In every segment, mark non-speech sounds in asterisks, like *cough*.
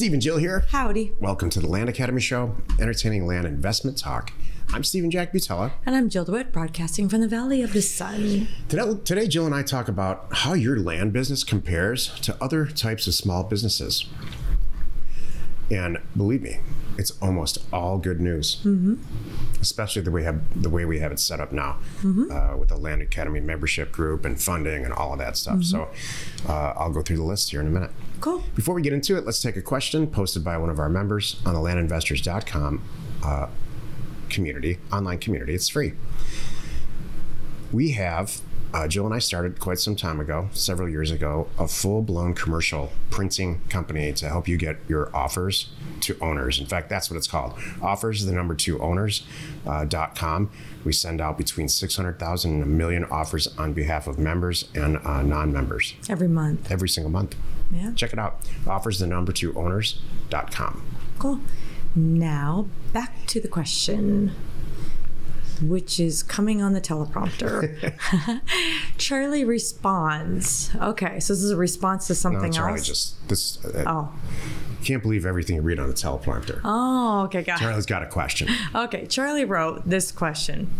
Steve and Jill here. Howdy. Welcome to the Land Academy Show, entertaining land investment talk. I'm Stephen Jack Butala. And I'm Jill DeWitt, broadcasting from the Valley of the Sun. Today, today, Jill and I talk about how your land business compares to other types of small businesses. And believe me, it's almost all good news, mm-hmm. especially the way we have the way we have it set up now, mm-hmm. uh, with the Land Academy membership group and funding and all of that stuff. Mm-hmm. So, uh, I'll go through the list here in a minute. Cool. Before we get into it, let's take a question posted by one of our members on the landinvestors.com uh, community, online community. It's free. We have uh, Jill and I started quite some time ago, several years ago, a full blown commercial printing company to help you get your offers to owners. In fact, that's what it's called. Offers, the number two owners.com. Uh, we send out between 600,000 and a million offers on behalf of members and uh, non members. Every month. Every single month. Yeah. Check it out. Offers, the number two owners.com. Cool. Now, back to the question which is coming on the teleprompter. *laughs* Charlie responds. Okay, so this is a response to something no, Charlie else. just this. Uh, oh. Can't believe everything you read on the teleprompter. Oh, okay, got Charlie's got a question. Okay, Charlie wrote this question.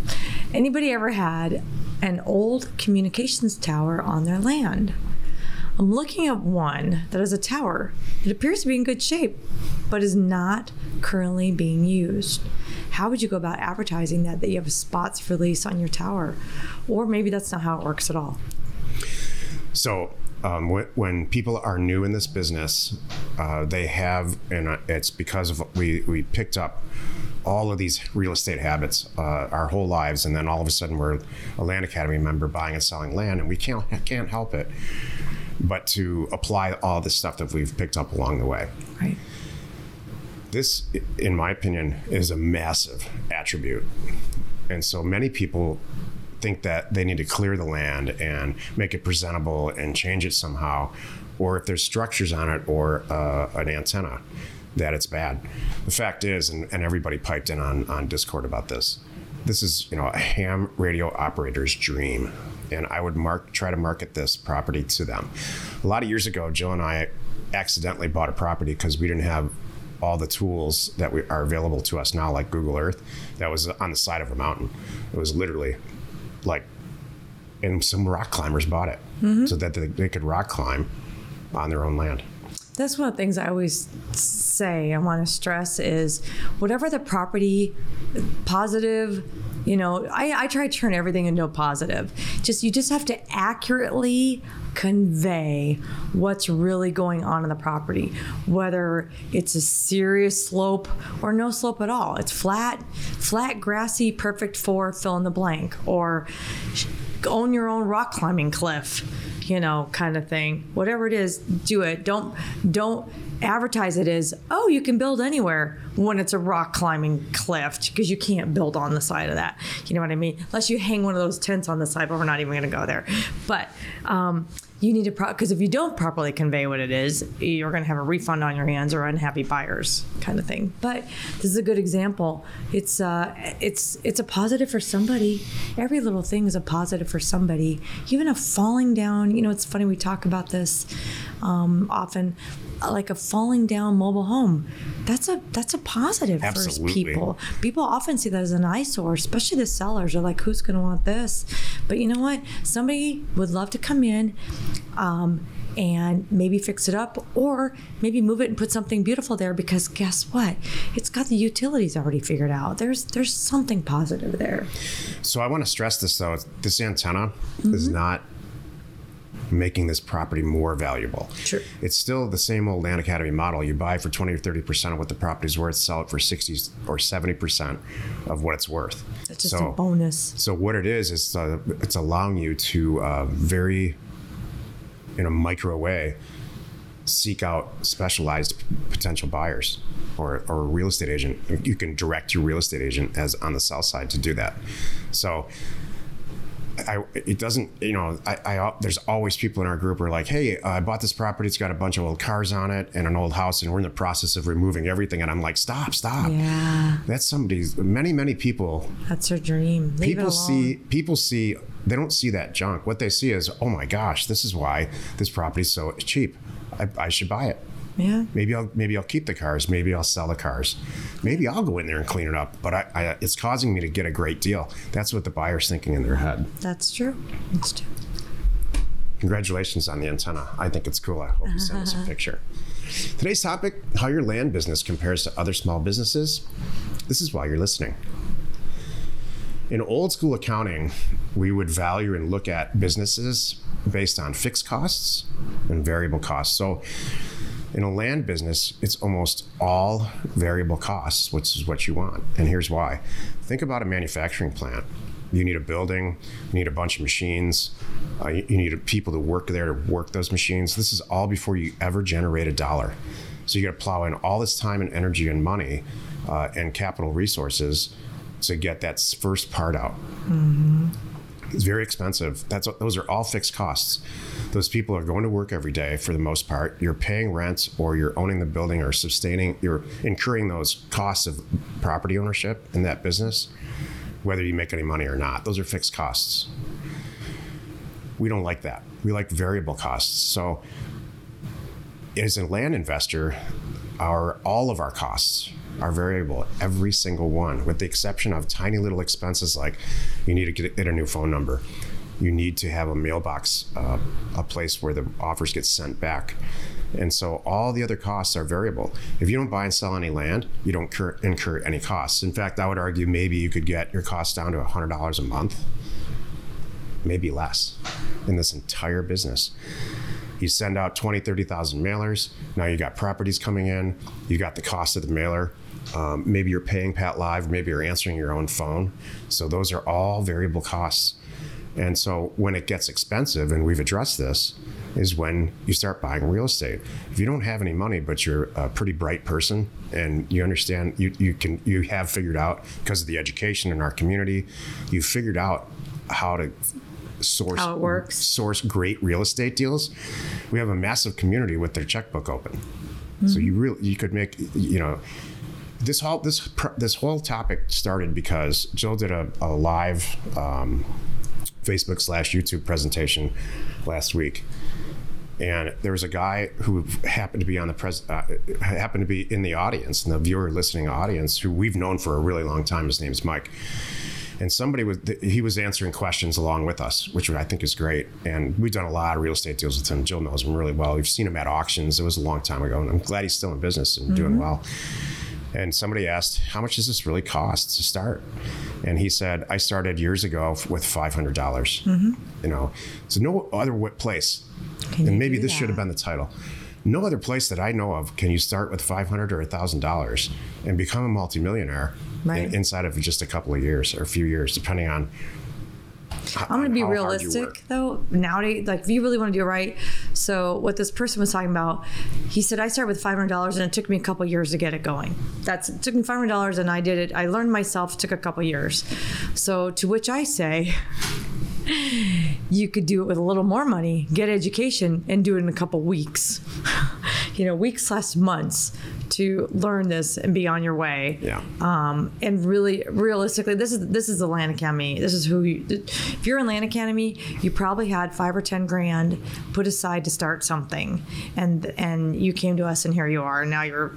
Anybody ever had an old communications tower on their land? I'm looking at one that has a tower that appears to be in good shape, but is not currently being used. How would you go about advertising that, that you have spots for lease on your tower? Or maybe that's not how it works at all. So, um, when people are new in this business, uh, they have, and it's because of we, we picked up all of these real estate habits uh, our whole lives, and then all of a sudden we're a land academy member buying and selling land, and we can't *laughs* can't help it but to apply all the stuff that we've picked up along the way. Right. This, in my opinion, is a massive attribute. And so many people think that they need to clear the land and make it presentable and change it somehow, or if there's structures on it or uh, an antenna, that it's bad. The fact is, and, and everybody piped in on, on Discord about this, this is you know a ham radio operator's dream and I would mark try to market this property to them. A lot of years ago, Jill and I accidentally bought a property because we didn't have all the tools that we, are available to us now, like Google Earth. That was on the side of a mountain. It was literally like, and some rock climbers bought it mm-hmm. so that they, they could rock climb on their own land that's one of the things I always say. I want to stress is whatever the property positive, you know, I, I try to turn everything into a positive. Just you just have to accurately convey what's really going on in the property, whether it's a serious slope or no slope at all. It's flat, flat, grassy, perfect for fill in the blank, or own your own rock climbing cliff you know, kind of thing. Whatever it is, do it. Don't don't advertise it as, oh, you can build anywhere when it's a rock climbing cliff because you can't build on the side of that. You know what I mean? Unless you hang one of those tents on the side, but we're not even going to go there. But um, you need to because pro- if you don't properly convey what it is, you're going to have a refund on your hands or unhappy buyers kind of thing. But this is a good example. It's uh, it's it's a positive for somebody. Every little thing is a positive for somebody. Even a falling down. You know, it's funny we talk about this um, often like a falling down mobile home that's a that's a positive Absolutely. for people people often see that as an eyesore especially the sellers are like who's going to want this but you know what somebody would love to come in um, and maybe fix it up or maybe move it and put something beautiful there because guess what it's got the utilities already figured out there's there's something positive there so i want to stress this though this antenna mm-hmm. is not making this property more valuable. Sure. It's still the same old Land Academy model. You buy for 20 or 30% of what the property's worth, sell it for 60 or 70% of what it's worth. It's just so, a bonus. So what it is, is uh, it's allowing you to uh, very, in a micro way, seek out specialized potential buyers or, or a real estate agent. You can direct your real estate agent as on the south side to do that. So I, it doesn't, you know, I, I, there's always people in our group who are like, hey, uh, I bought this property. It's got a bunch of old cars on it and an old house, and we're in the process of removing everything. And I'm like, stop, stop. Yeah. That's somebody's, many, many people. That's their dream. Leave people see, people see, they don't see that junk. What they see is, oh my gosh, this is why this property's so cheap. I, I should buy it. Yeah. Maybe I'll maybe I'll keep the cars. Maybe I'll sell the cars. Maybe I'll go in there and clean it up. But I, I, it's causing me to get a great deal. That's what the buyer's thinking in their head. That's true. That's true. Congratulations on the antenna. I think it's cool. I hope you send us a *laughs* picture. Today's topic: how your land business compares to other small businesses. This is why you're listening. In old school accounting, we would value and look at businesses based on fixed costs and variable costs. So in a land business, it's almost all variable costs, which is what you want. And here's why. Think about a manufacturing plant. You need a building, you need a bunch of machines, uh, you, need people to work there to work those machines. This is all before you ever generate a dollar. So you got to plow in all this time and energy and money uh, and capital resources to get that first part out. It's very expensive. That's those are all fixed costs. Those people are going to work every day for the most part. You're paying rent, or you're owning the building, or sustaining. You're incurring those costs of property ownership in that business, whether you make any money or not. Those are fixed costs. We don't like that. We like variable costs. So, as a land investor, our all of our costs are variable, every single one, with the exception of tiny little expenses like you need to get, get a new phone number, you need to have a mailbox, uh, a place where the offers get sent back. And so all the other costs are variable. If you don't buy and sell any land, you don't incur, incur any costs. In fact, I would argue maybe you could get your costs down to $100 a month, maybe less in this entire business. You send out 20, 30,000 mailers. Now you got properties coming in. You got the cost of the mailer. Um, maybe you're paying PATLive. Maybe you're answering your own phone. So those are all variable costs. And so when it gets expensive, and we've addressed this, is when you start buying real estate. If you don't have any money, but you're a pretty bright person and you understand, you, you can you have figured out because of the education in our community, you've figured out how to source How it works. source great real estate deals. We have a massive community with their checkbook open. So you really you could make you know this whole this this whole topic started because Jill did a, a live um, Facebook slash YouTube presentation last week, and there was a guy who happened to be on the pres uh, happened to be in the audience, in the viewer listening audience, who we've known for a really long time. His name's Mike. And somebody was he was answering questions along with us, which I think is great. And we've done a lot of real estate deals with him. Jill knows him really well. We've seen him at auctions. It was a long time ago, and I'm glad he's still in business and doing well. And somebody asked, "How much does this really cost to start?" And he said, "I started years ago with five hundred dollars. You know, so no other place. Can and maybe this should have been the title. No other place that I know of can you start with five hundred or thousand dollars and become a multimillionaire Right. in, inside of just a couple of years or a few years, depending on. I'm going to be how hard you work. realistic though. Nowadays, like if you really want to do it right, so what this person was talking about, he said I started with five hundred dollars and it took me a couple years to get it going. That's it took me five hundred dollars and I did it. I learned myself. Took a couple years. So to which I say. You could do it with a little more money, get education, and do it in a couple weeks. *laughs* you know, weeks less months to learn this and be on your way. Yeah. um, and really realistically this is this is the land academy. This is who you if you're in land academy you probably had five or ten grand put aside to start something. And and you came to us and here you are. Now you're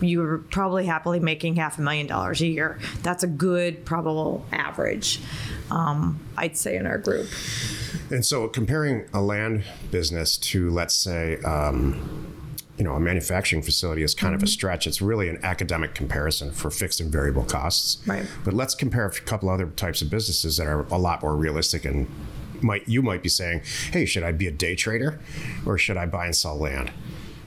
you were probably happily making half a million dollars a year. That's a good probable average um, i'd say in our group. And so, comparing a land business to, let's say, um, you know, a manufacturing facility is kind of Mm-hmm. a stretch. It's really an academic comparison for fixed and variable costs. Right. But let's compare a couple other types of businesses that are a lot more realistic and might you might be saying, hey, should I be a day trader or should I buy and sell land?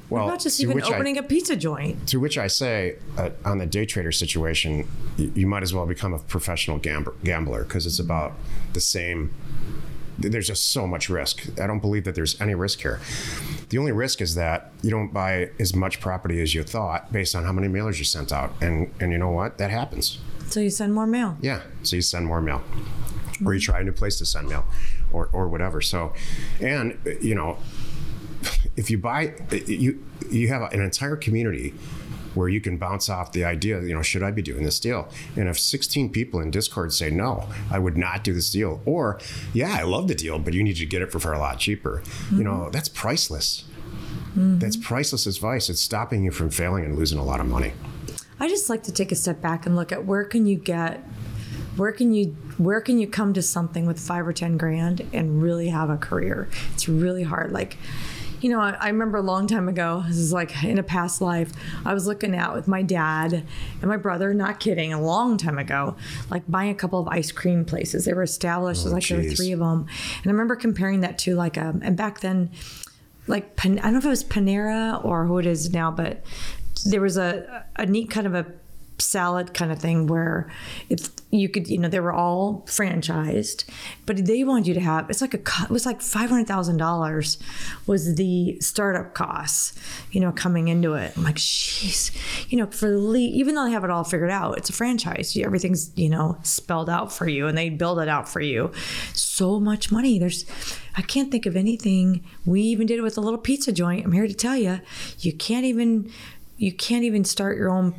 Well, not just even which I- opening a pizza joint to which I say, uh, on the day trader situation, you, you might as well become a professional gambler gambler because it's about the same. There's just so much risk. I don't believe that there's any risk here. The only risk is that you don't buy as much property as you thought based on how many mailers you sent out, and and you know what? That happens. so you send more mail Yeah. So you send more mail, or you mm-hmm. try a new place to send mail, or or whatever. So, and you know, if you buy, you you have an entire community where you can bounce off the idea, you know, should I be doing this deal? And if 16 people in Discord say no, I would not do this deal, or yeah, I love the deal, but you need to get it for, a lot cheaper, you know, mm-hmm. that's priceless. Mm-hmm. That's priceless advice. It's stopping you from failing and losing a lot of money. I just like to take a step back and look at where can you get where can you where can you come to something with five or ten grand and really have a career it's really hard like you know I, I remember a long time ago this is like in a past life i was looking out with my dad and my brother not kidding a long time ago like buying a couple of ice cream places. They were established Oh, like there were three of them and i remember comparing that to like um and back then like I don't know if it was Panera or who it is now, but there was a a neat kind of a salad kind of thing where it's you could you know they were all franchised but they wanted you to have it's like a it was like $500000 was the startup costs you know coming into it. I'm like jeez you know for the lead even though they have it all figured out it's a franchise. Everything's you know spelled out for you and they build it out for you. So much money. There's i can't think of anything. We even did it with a little pizza joint. I'm here to tell you you can't even you can't even start your own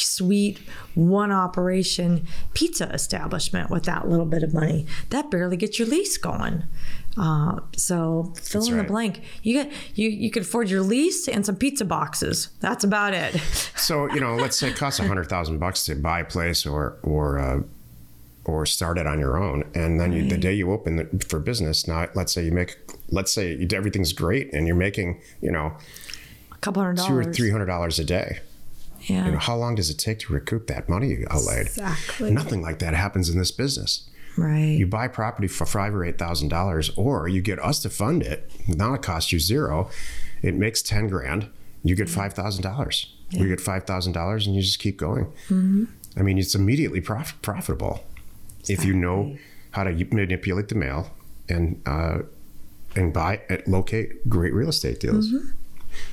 sweet one operation pizza establishment with that little bit of money. That barely gets your lease going. Uh, so fill That's in the blank. You get you you could afford your lease and some pizza boxes. That's about it. *laughs* So you know, let's say it costs a hundred thousand bucks to buy a place or or uh, or start it on your own, and then you, the day you open the, for business, now let's say you make, let's say you, everything's great, and you're making you know a couple hundred two or three hundred dollars a day. Yeah You know, how long does it take to recoup that money you outlaid? Exactly. Nothing like that happens in this business. right You buy property for five or eight thousand dollars, or you get us to fund it. Now it costs you zero. It makes ten grand. You get five thousand dollars. We get five thousand dollars, and you just keep going. Mm-hmm. I mean, it's immediately prof- profitable if you know how to manipulate the mail and uh, and buy and locate great real estate deals. Mm-hmm.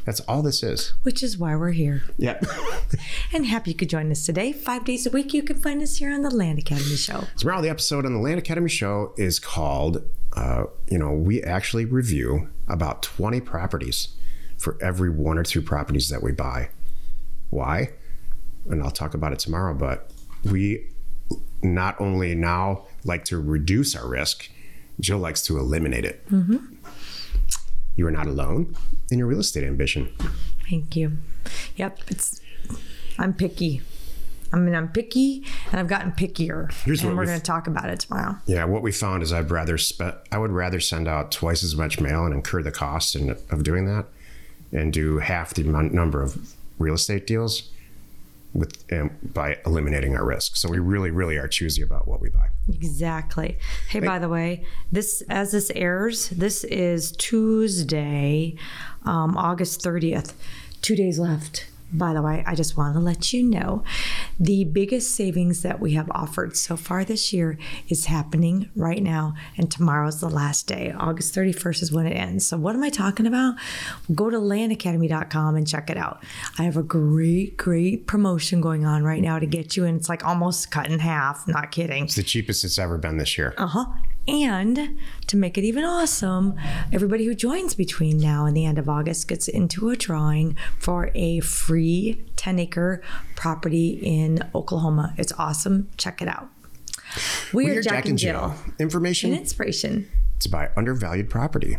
That's all this is. which is why we're here Yeah. *laughs* and happy you could join us today five days a week you can find us here on the land academy show Tomorrow, the episode on the Land Academy show is called, uh, you know, we actually review about 20 properties for every one or two properties that we buy. Why? And I'll talk about it tomorrow, but we not only now like to reduce our risk, Jill likes to eliminate it. You are not alone in your real estate ambition. Thank you. Yep, it's I'm picky. I mean, I'm picky, and I've gotten pickier. Here's and what we're going to talk about it tomorrow. Yeah, what we found is I'd rather spe- I would rather send out twice as much mail and incur the cost in, of doing that, and do half the mon- number of real estate deals with um, by eliminating our risk. So we really, really are choosy about what we buy. Exactly. Hey, by the way, this as this airs, this is Tuesday, um, August 30th. Two days left. By the way, I just want to let you know the biggest savings that we have offered so far this year is happening right now, and tomorrow's the last day. August 31st is when it ends. So, what am I talking about? Go to landacademy.com and check it out. I have a great, great promotion going on right now to get you in. It's like almost cut in half, not kidding. It's the cheapest it's ever been this year. Uh huh. And to make it even awesome, everybody who joins between now and the end of August gets into a drawing for a free 10 acre property in Oklahoma. It's awesome. Check it out. We, We are are Jack, and Jill. Information An inspiration. to buy undervalued property.